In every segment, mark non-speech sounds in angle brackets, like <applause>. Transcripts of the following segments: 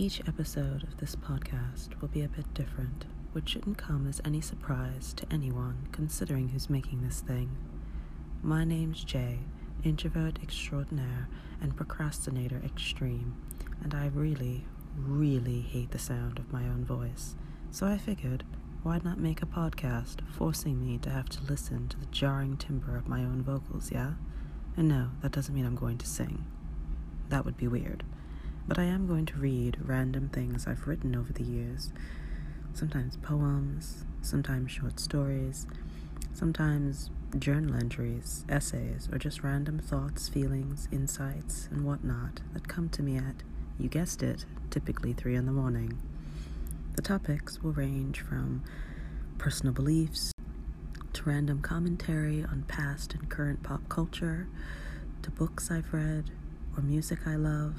Each episode of this podcast will be a bit different, which shouldn't come as any surprise to anyone considering who's making this thing. My name's Jay, introvert extraordinaire and procrastinator extreme, and I really, really hate the sound of my own voice. So I figured, why not make a podcast forcing me to have to listen to the jarring timbre of my own vocals, yeah? And no, that doesn't mean I'm going to sing. That would be weird. But I am going to read random things I've written over the years. Sometimes poems, sometimes short stories, sometimes journal entries, essays, or just random thoughts, feelings, insights, and whatnot that come to me at, you guessed it, typically 3 in the morning. The topics will range from personal beliefs to random commentary on past and current pop culture, to books I've read or music I love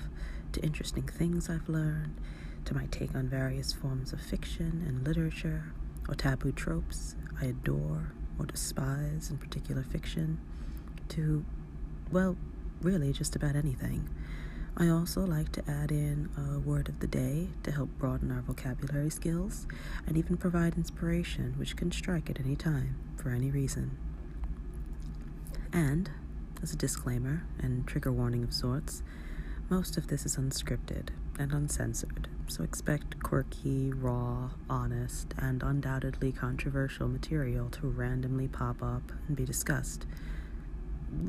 to interesting things I've learned, to my take on various forms of fiction and literature, or taboo tropes I adore or despise in particular fiction, to, well, really just about anything. I also like to add in a word of the day to help broaden our vocabulary skills and even provide inspiration, which can strike at any time for any reason. And, as a disclaimer and trigger warning of sorts, most of this is unscripted and uncensored, so expect quirky, raw, honest, and undoubtedly controversial material to randomly pop up and be discussed.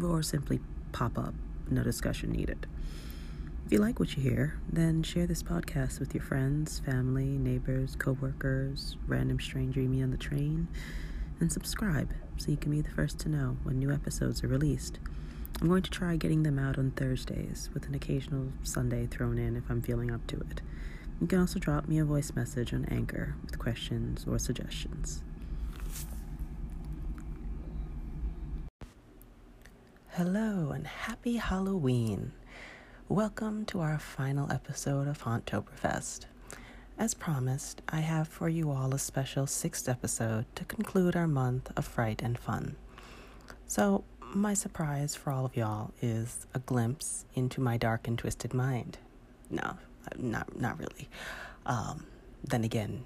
Or simply pop up, no discussion needed. If you like what you hear, then share this podcast with your friends, family, neighbors, coworkers, random stranger you meet on the train, and subscribe so you can be the first to know when new episodes are released. I'm going to try getting them out on Thursdays with an occasional Sunday thrown in if I'm feeling up to it. You can also drop me a voice message on Anchor with questions or suggestions. Hello and happy Halloween! Welcome to our final episode of Hauntoberfest. As promised, I have for you all a special sixth episode to conclude our month of fright and fun. So, my surprise for all of y'all is a glimpse into my dark and twisted mind. No, not not really. Um, then again,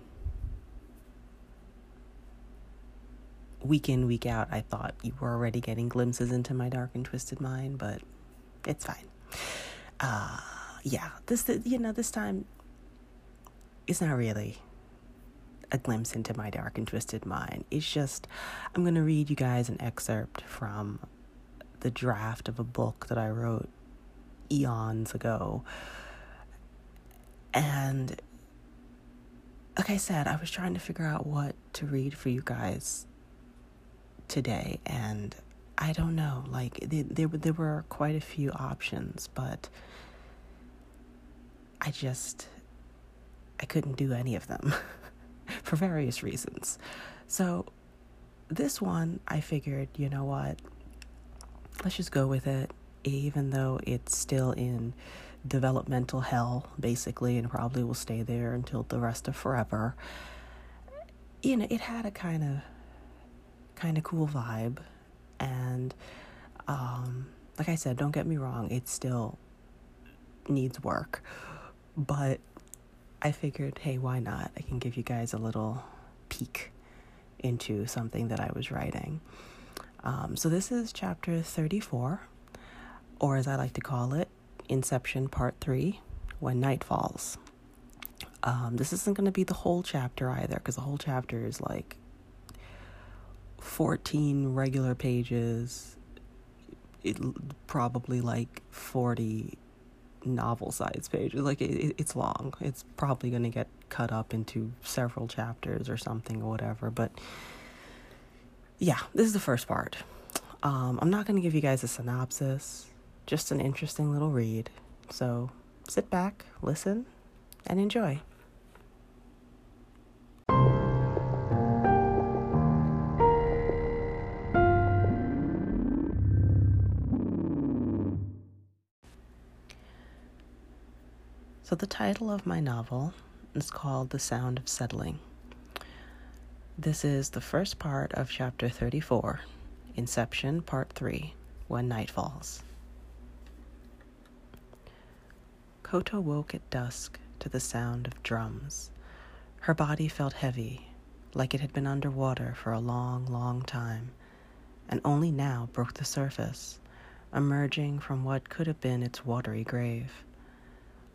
week in week out, I thought you were already getting glimpses into my dark and twisted mind, but it's fine. Uh, yeah, this you know this time it's not really a glimpse into my dark and twisted mind. It's just, I'm going to read you guys an excerpt from the draft of a book that I wrote eons ago. And like I said, I was trying to figure out what to read for you guys today, and I don't know. Like there, there were quite a few options, but I just I couldn't do any of them <laughs> for various reasons. So this one, I figured, you know what? Let's just go with it, even though it's still in developmental hell, basically, and probably will stay there until the rest of forever. You know, it had a kind of, kind of cool vibe, and, um, like I said, don't get me wrong, it still needs work, but I figured, hey, why not? I can give you guys a little peek into something that I was writing. Um, so this is chapter 34, or as I like to call it, Inception Part 3 When Night Falls. Um, this isn't going to be the whole chapter either, because the whole chapter is like 14 regular pages, it, probably like 40 novel size pages. Like it, it's long. It's probably going to get cut up into several chapters or something or whatever. But yeah, this is the first part. Um, I'm not going to give you guys a synopsis, just an interesting little read. So sit back, listen, and enjoy. So, the title of my novel is called The Sound of Settling. This is the first part of chapter 34, Inception, part 3, When Night Falls. Koto woke at dusk to the sound of drums. Her body felt heavy, like it had been underwater for a long, long time, and only now broke the surface, emerging from what could have been its watery grave.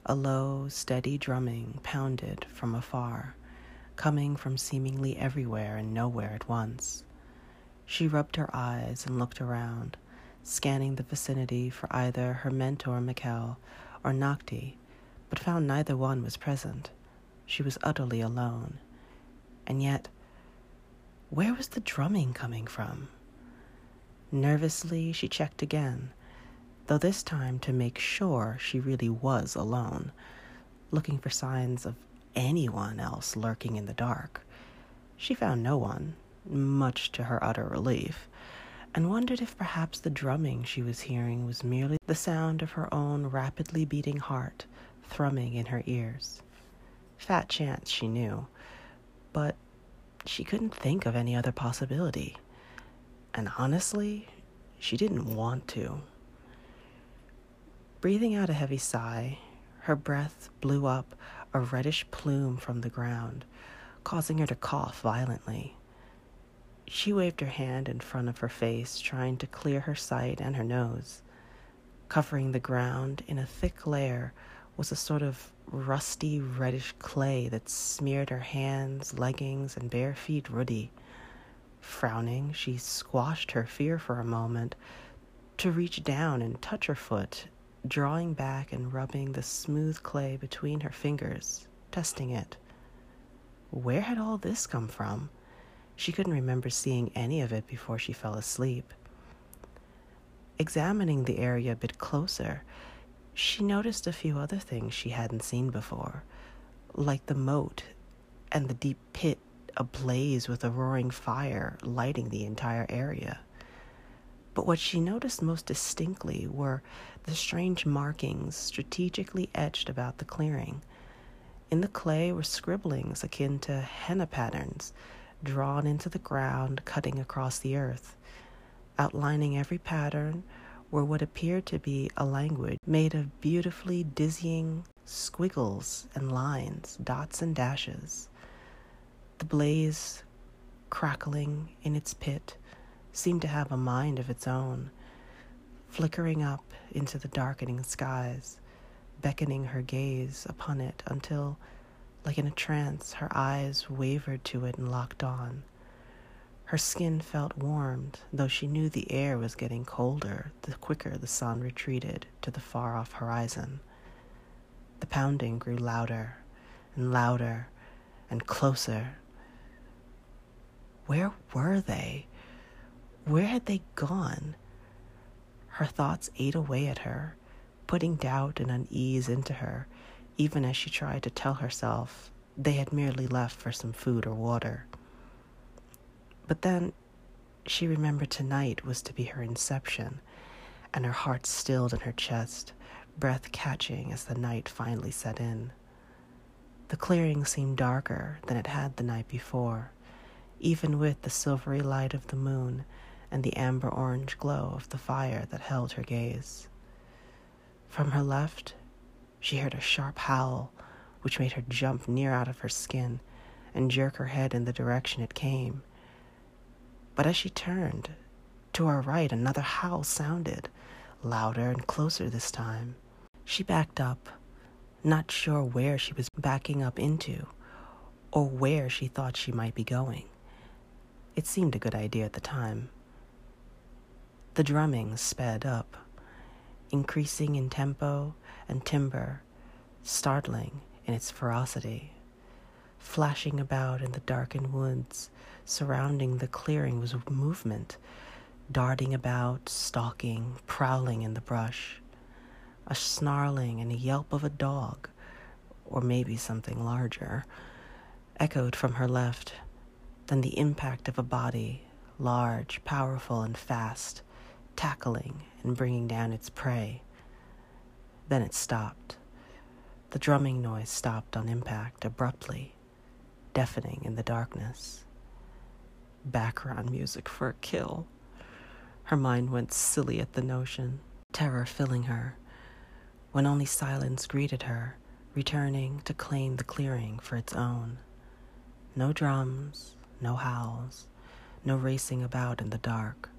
A low, steady drumming pounded from afar, coming from seemingly everywhere and nowhere at once. She rubbed her eyes and looked around, scanning the vicinity for either her mentor Mikkel or Nakti, but found neither one was present. She was utterly alone. And yet, where was the drumming coming from? Nervously, she checked again, though this time to make sure she really was alone, looking for signs of anyone else lurking in the dark. She found no one, much to her utter relief, and wondered if perhaps the drumming she was hearing was merely the sound of her own rapidly beating heart thrumming in her ears. Fat chance, she knew, but she couldn't think of any other possibility. And honestly, she didn't want to. Breathing out a heavy sigh, her breath blew up a reddish plume from the ground, causing her to cough violently. She waved her hand in front of her face, trying to clear her sight and her nose. Covering the ground in a thick layer was a sort of rusty reddish clay that smeared her hands, leggings, and bare feet ruddy. Frowning, she squashed her fear for a moment to reach down and touch her foot drawing back and rubbing the smooth clay between her fingers, testing it. Where had all this come from? She couldn't remember seeing any of it before she fell asleep. Examining the area a bit closer, she noticed a few other things she hadn't seen before, like the moat and the deep pit ablaze with a roaring fire lighting the entire area. But what she noticed most distinctly were the strange markings strategically etched about the clearing. In the clay were scribblings akin to henna patterns drawn into the ground, cutting across the earth. Outlining every pattern were what appeared to be a language made of beautifully dizzying squiggles and lines, dots and dashes. The blaze, crackling in its pit, seemed to have a mind of its own, flickering up into the darkening skies, beckoning her gaze upon it until, like in a trance, her eyes wavered to it and locked on. Her skin felt warmed, though she knew the air was getting colder the quicker the sun retreated to the far off horizon. The pounding grew louder and louder and closer. Where were they? Where had they gone? Her thoughts ate away at her, putting doubt and unease into her, even as she tried to tell herself they had merely left for some food or water. But then she remembered tonight was to be her inception, and her heart stilled in her chest, breath catching as the night finally set in. The clearing seemed darker than it had the night before, even with the silvery light of the moon and the amber orange glow of the fire that held her gaze. From her left, she heard a sharp howl, which made her jump near out of her skin and jerk her head in the direction it came. But as she turned, to her right, another howl sounded, louder and closer this time. She backed up, not sure where she was backing up into or where she thought she might be going. It seemed a good idea at the time. The drumming sped up, increasing in tempo and timbre, startling in its ferocity. Flashing about in the darkened woods surrounding the clearing was movement, darting about, stalking, prowling in the brush. A snarling and a yelp of a dog, or maybe something larger, echoed from her left, then the impact of a body, large, powerful, and fast tackling and bringing down its prey. Then it stopped. The drumming noise stopped on impact abruptly, deafening in the darkness. Background music for a kill. Her mind went silly at the notion, terror filling her. When only silence greeted her, returning to claim the clearing for its own. No drums, no howls, no racing about in the dark.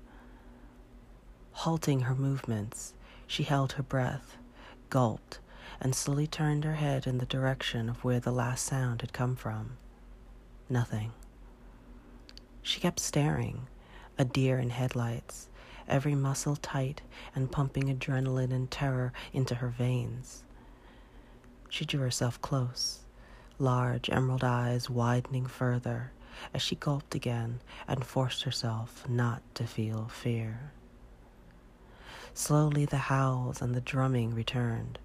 Halting her movements, she held her breath, gulped, and slowly turned her head in the direction of where the last sound had come from. Nothing. She kept staring, a deer in headlights, every muscle tight and pumping adrenaline and terror into her veins. She drew herself close, large emerald eyes widening further as she gulped again and forced herself not to feel fear. Slowly the howls and the drumming returned,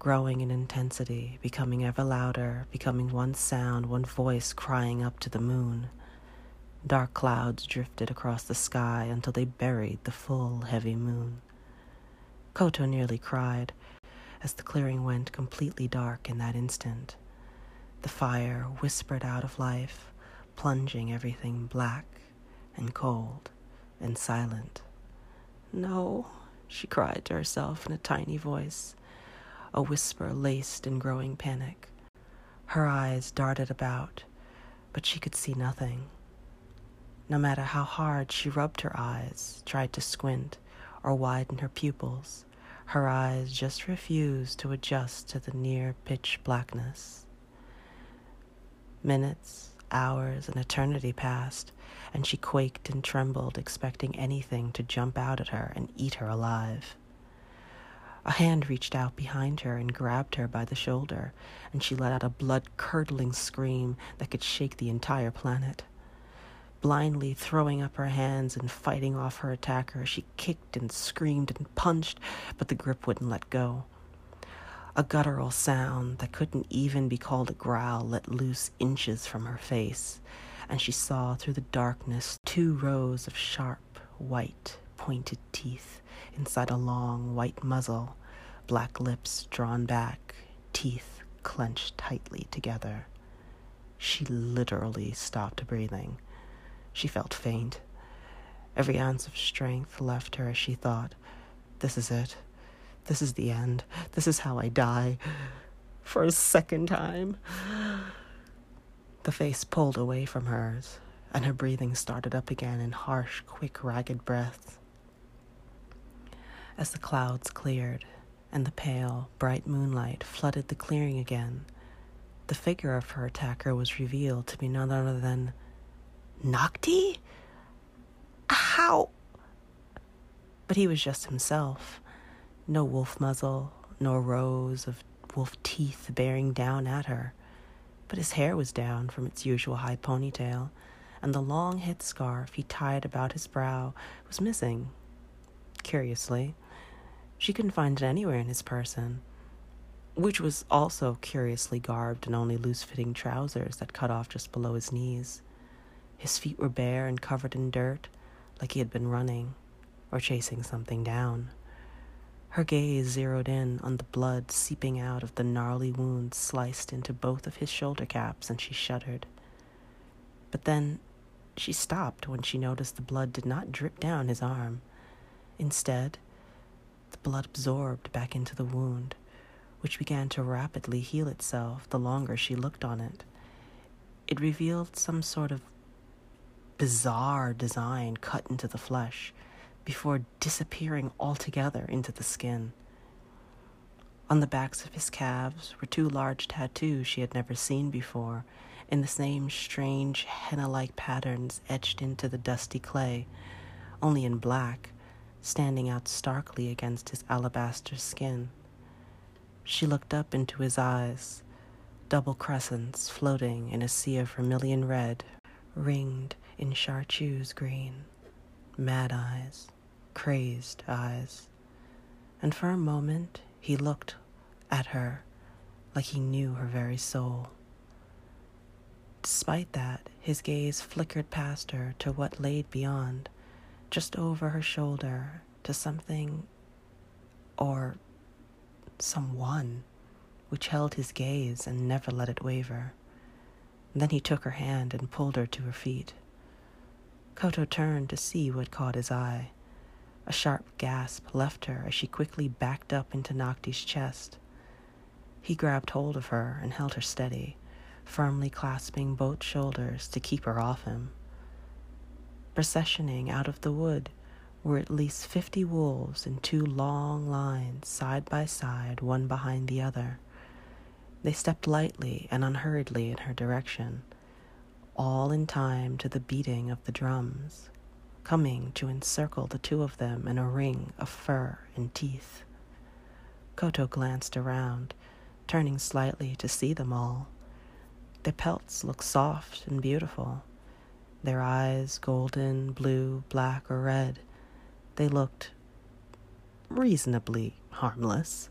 growing in intensity, becoming ever louder, becoming one sound, one voice crying up to the moon. Dark clouds drifted across the sky until they buried the full, heavy moon. Koto nearly cried as the clearing went completely dark in that instant. The fire whispered out of life, plunging everything black and cold and silent. No, she cried to herself in a tiny voice, a whisper laced in growing panic. Her eyes darted about, but she could see nothing. No matter how hard she rubbed her eyes, tried to squint, or widen her pupils, her eyes just refused to adjust to the near pitch blackness. Minutes, hours, an eternity passed, and she quaked and trembled, expecting anything to jump out at her and eat her alive. A hand reached out behind her and grabbed her by the shoulder, and she let out a blood curdling scream that could shake the entire planet blindly throwing up her hands and fighting off her attacker. She kicked and screamed and punched, but the grip wouldn't let go. A guttural sound that couldn't even be called a growl let loose inches from her face, and she saw through the darkness two rows of sharp, white, pointed teeth inside a long, white muzzle, black lips drawn back, teeth clenched tightly together. She literally stopped breathing. She felt faint. Every ounce of strength left her as she thought, This is it. This is the end. This is how I die. For a second time. The face pulled away from hers, and her breathing started up again in harsh, quick, ragged breaths. As the clouds cleared and the pale, bright moonlight flooded the clearing again, the figure of her attacker was revealed to be none other than Nocti? How? But he was just himself. No wolf muzzle, nor rows of wolf teeth bearing down at her. But his hair was down from its usual high ponytail, and the long headscarf he tied about his brow was missing. Curiously, she couldn't find it anywhere in his person, which was also curiously garbed in only loose fitting trousers that cut off just below his knees. His feet were bare and covered in dirt, like he had been running or chasing something down. Her gaze zeroed in on the blood seeping out of the gnarly wounds sliced into both of his shoulder caps, and she shuddered. But then she stopped when she noticed the blood did not drip down his arm. Instead, the blood absorbed back into the wound, which began to rapidly heal itself the longer she looked on it. It revealed some sort of bizarre design cut into the flesh before disappearing altogether into the skin. On the backs of his calves were two large tattoos she had never seen before, in the same strange henna like patterns etched into the dusty clay, only in black, standing out starkly against his alabaster skin. She looked up into his eyes, double crescents floating in a sea of vermilion red, ringed in chartreuse green, mad eyes, crazed eyes. And for a moment he looked at her like he knew her very soul. Despite that, his gaze flickered past her to what laid beyond, just over her shoulder, to something or someone which held his gaze and never let it waver. then he took her hand and pulled her to her feet. Koto turned to see what caught his eye. A sharp gasp left her as she quickly backed up into Nocti's chest. He grabbed hold of her and held her steady, firmly clasping both shoulders to keep her off him. Processioning out of the wood were at least fifty wolves in two long lines, side by side, one behind the other. They stepped lightly and unhurriedly in her direction, all in time to the beating of the drums, coming to encircle the two of them in a ring of fur and teeth. Koto glanced around, turning slightly to see them all. Their pelts looked soft and beautiful, their eyes golden, blue, black, or red they looked reasonably harmless.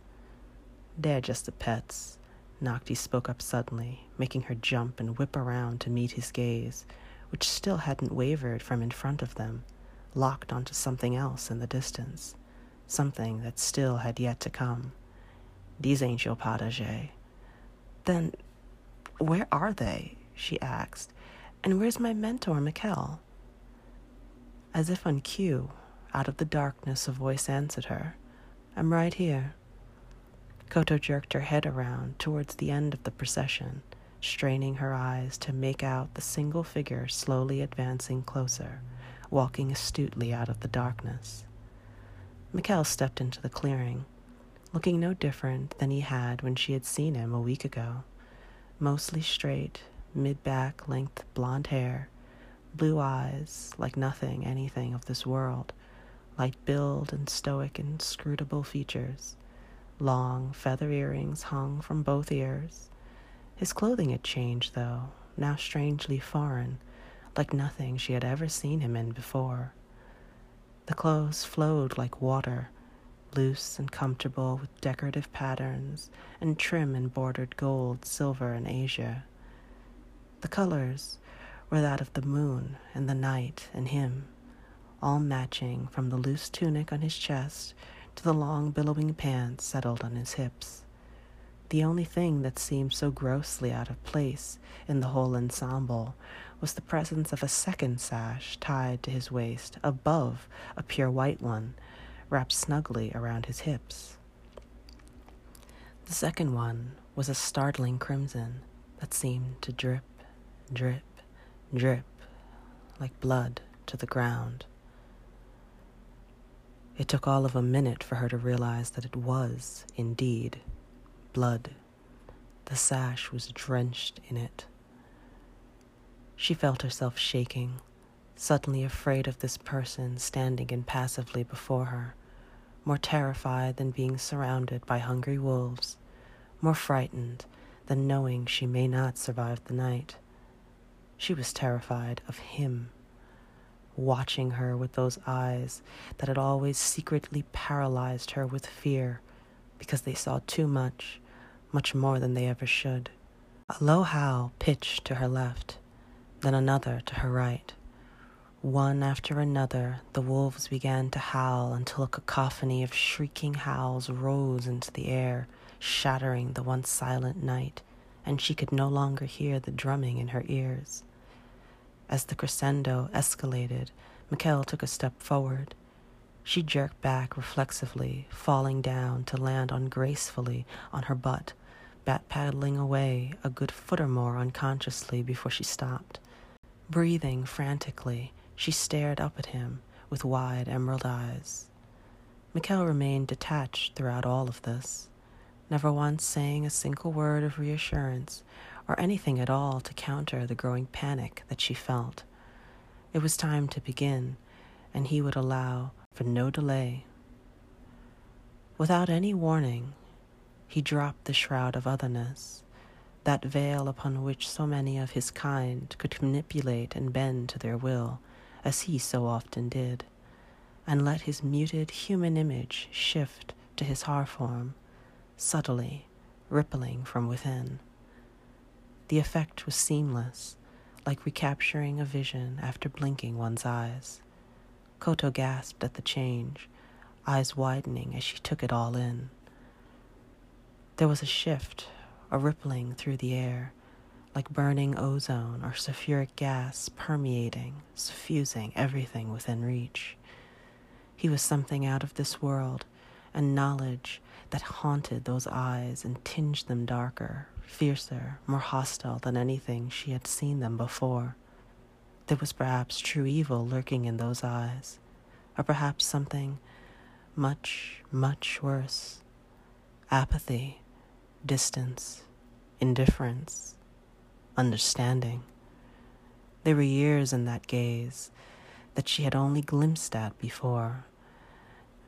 They're just the pets. Noctis spoke up suddenly, making her jump and whip around to meet his gaze, which still hadn't wavered from in front of them, locked onto something else in the distance, something that still had yet to come. These ain't your. Then, where are they? she asked. And where's my mentor, Mikkel? As if on cue, out of the darkness, a voice answered her. I'm right here. Koto jerked her head around towards the end of the procession, straining her eyes to make out the single figure slowly advancing closer, walking astutely out of the darkness. Mikkel stepped into the clearing, looking no different than he had when she had seen him a week ago. Mostly straight, mid back length blond hair, blue eyes like nothing anything of this world, light build and stoic inscrutable features. Long feather earrings hung from both ears. His clothing had changed, though, now strangely foreign, like nothing she had ever seen him in before. The clothes flowed like water, loose and comfortable with decorative patterns and trim and bordered gold, silver, and azure. The colors were that of the moon and the night and him all matching from the loose tunic on his chest to the long billowing pants settled on his hips. The only thing that seemed so grossly out of place in the whole ensemble was the presence of a second sash tied to his waist above a pure white one, wrapped snugly around his hips. The second one was a startling crimson that seemed to drip, drip, drip like blood to the ground. It took all of a minute for her to realize that it was, indeed, blood. The sash was drenched in it. She felt herself shaking, suddenly afraid of this person standing impassively before her, more terrified than being surrounded by hungry wolves, more frightened than knowing she may not survive the night. She was terrified of him watching her with those eyes that had always secretly paralyzed her with fear because they saw too much, much more than they ever should. A low howl pitched to her left, then another to her right. One after another, the wolves began to howl until a cacophony of shrieking howls rose into the air, shattering the once silent night, and she could no longer hear the drumming in her ears. As the crescendo escalated, Mikkel took a step forward. She jerked back reflexively, falling down to land ungracefully on her butt, bat paddling away a good foot or more unconsciously before she stopped. Breathing frantically, she stared up at him with wide emerald eyes. Mikkel remained detached throughout all of this, never once saying a single word of reassurance or anything at all to counter the growing panic that she felt. It was time to begin, and he would allow for no delay. Without any warning, he dropped the shroud of otherness, that veil upon which so many of his kind could manipulate and bend to their will, as he so often did, and let his muted human image shift to his Har form, subtly rippling from within. The effect was seamless, like recapturing a vision after blinking one's eyes. Koto gasped at the change, eyes widening as she took it all in. There was a shift, a rippling through the air, like burning ozone or sulfuric gas permeating, suffusing everything within reach. He was something out of this world, and knowledge that haunted those eyes and tinged them darker, fiercer, more hostile than anything she had seen them before. There was perhaps true evil lurking in those eyes, or perhaps something much, much worse apathy, distance, indifference, understanding. There were years in that gaze that she had only glimpsed at before.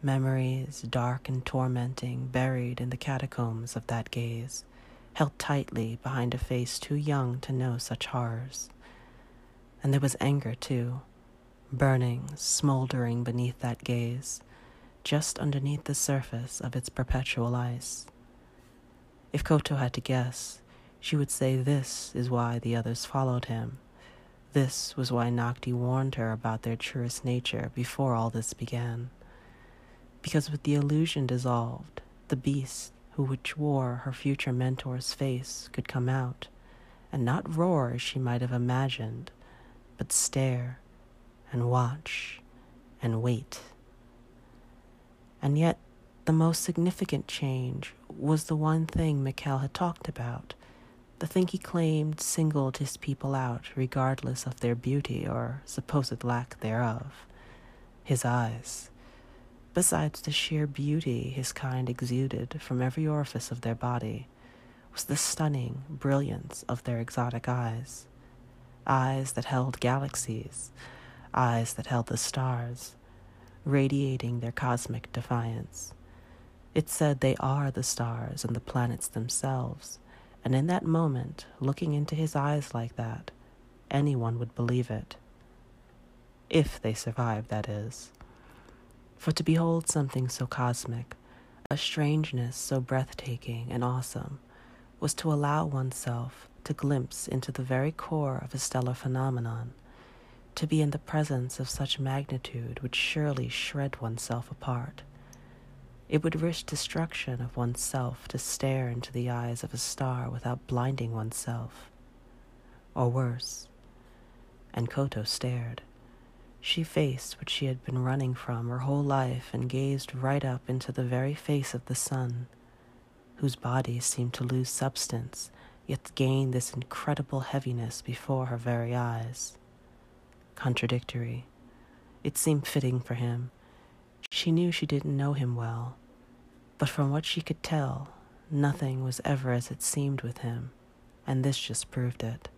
Memories, dark and tormenting, buried in the catacombs of that gaze, held tightly behind a face too young to know such horrors. And there was anger, too, burning, smoldering beneath that gaze, just underneath the surface of its perpetual ice. If Koto had to guess, she would say this is why the others followed him. This was why Nakti warned her about their truest nature before all this began. Because with the illusion dissolved, the beast who which wore her future mentor's face could come out, and not roar as she might have imagined, but stare and watch and wait. And yet, the most significant change was the one thing Mikkel had talked about, the thing he claimed singled his people out regardless of their beauty or supposed lack thereof his eyes. Besides the sheer beauty his kind exuded from every orifice of their body, was the stunning brilliance of their exotic eyes. Eyes that held galaxies, eyes that held the stars, radiating their cosmic defiance. It said they are the stars and the planets themselves, and in that moment, looking into his eyes like that, anyone would believe it. If they survived, that is. For to behold something so cosmic, a strangeness so breathtaking and awesome, was to allow oneself to glimpse into the very core of a stellar phenomenon to be in the presence of such magnitude would surely shred oneself apart. It would risk destruction of oneself to stare into the eyes of a star without blinding oneself. Or worse. And Koto stared. She faced what she had been running from her whole life and gazed right up into the very face of the sun, whose body seemed to lose substance, yet gain this incredible heaviness before her very eyes contradictory. It seemed fitting for him. She knew she didn't know him well, but from what she could tell, nothing was ever as it seemed with him, and this just proved it.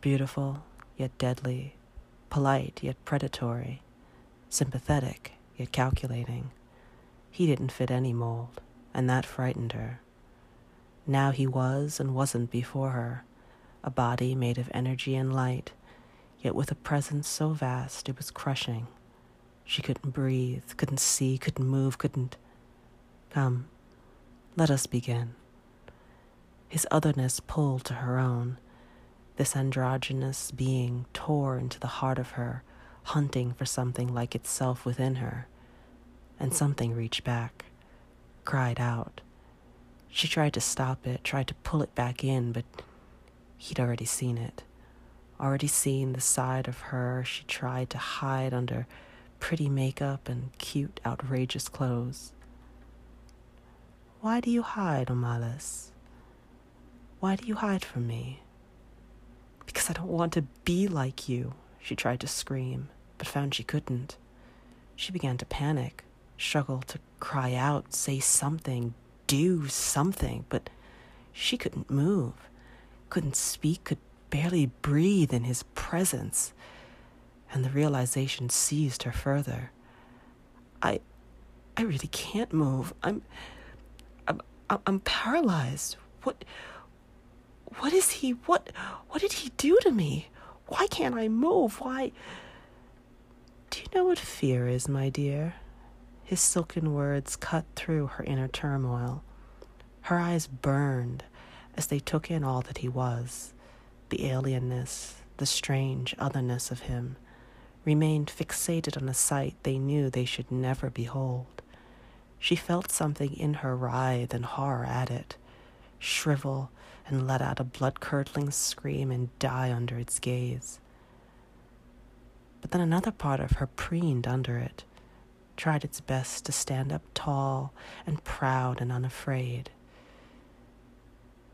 Beautiful, yet deadly, polite, yet predatory, sympathetic, yet calculating. He didn't fit any mold, and that frightened her. Now he was and wasn't before her, a body made of energy and light yet with a presence so vast it was crushing. She couldn't breathe, couldn't see, couldn't move, couldn't. Come, let us begin. His otherness pulled to her own. This androgynous being tore into the heart of her, hunting for something like itself within her. And something reached back, cried out. She tried to stop it, tried to pull it back in, but he'd already seen it already seen the side of her she tried to hide under pretty makeup and cute, outrageous clothes. Why do you hide, Omalis? Why do you hide from me? Because I don't want to be like you, she tried to scream, but found she couldn't. She began to panic, struggle to cry out, say something, do something, but she couldn't move, couldn't speak, could barely breathe in his presence, and the realization seized her further. I, I really can't move. I'm, I'm, I'm paralyzed. What, what is he? What, what did he do to me? Why can't I move? Why? Do you know what fear is, my dear? His silken words cut through her inner turmoil. Her eyes burned as they took in all that he was the alienness, the strange otherness of him, remained fixated on a sight they knew they should never behold. She felt something in her writhe in horror at it, shrivel and let out a blood curdling scream and die under its gaze. But then another part of her preened under it, tried its best to stand up tall and proud and unafraid.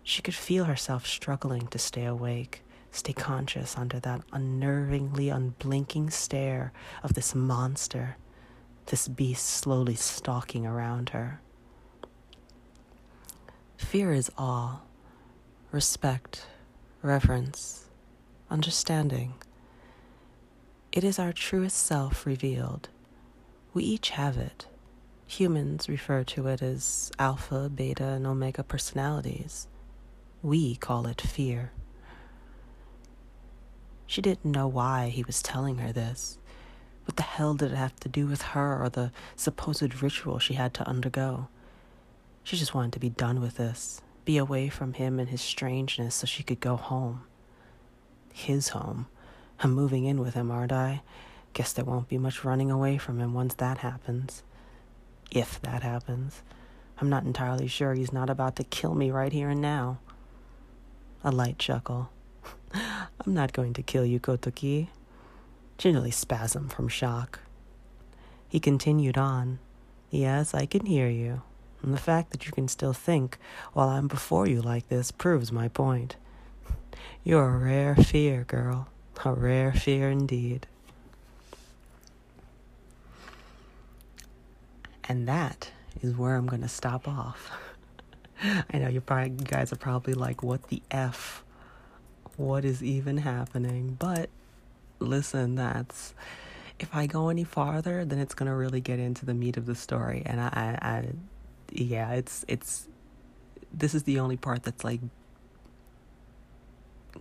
She could feel herself struggling to stay awake, stay conscious under that unnervingly unblinking stare of this monster, this beast slowly stalking around her. Fear is awe, respect, reverence, understanding. It is our truest self revealed. We each have it. Humans refer to it as alpha, beta, and omega personalities. We call it fear. She didn't know why he was telling her this. What the hell did it have to do with her or the supposed ritual she had to undergo? She just wanted to be done with this, be away from him and his strangeness so she could go home. His home. I'm moving in with him, aren't I? Guess there won't be much running away from him once that happens. If that happens. I'm not entirely sure he's not about to kill me right here and now. A light chuckle. I'm not going to kill you, Kotoki. Generally spasm from shock. He continued on. Yes, I can hear you. And the fact that you can still think while I'm before you like this proves my point. You're a rare fear, girl. A rare fear indeed. And that is where I'm going to stop off. <laughs> I know you probably you guys are probably like, what the F? What is even happening? But listen, that's if I go any farther, then it's gonna really get into the meat of the story. And I, I, I yeah, it's it's this is the only part that's like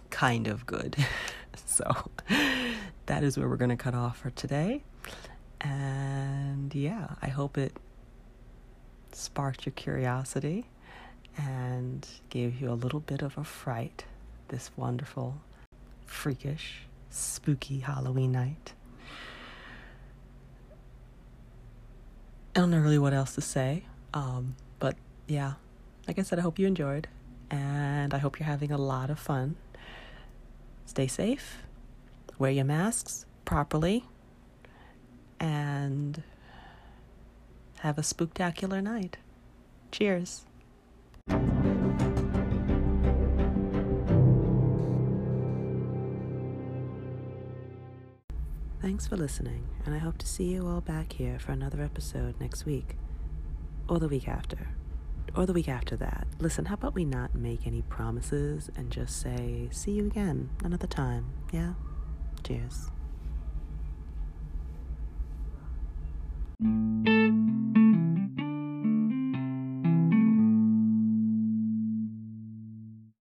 kind of good. <laughs> so that is where we're gonna cut off for today. And yeah, I hope it sparked your curiosity and gave you a little bit of a fright this wonderful, freakish, spooky Halloween night. I don't know really what else to say, um, but yeah, like I said, I hope you enjoyed, and I hope you're having a lot of fun. Stay safe, wear your masks properly, and have a spooktacular night. Cheers. Thanks for listening, and I hope to see you all back here for another episode next week, or the week after, or the week after that. Listen, how about we not make any promises and just say, see you again another time, yeah? Cheers.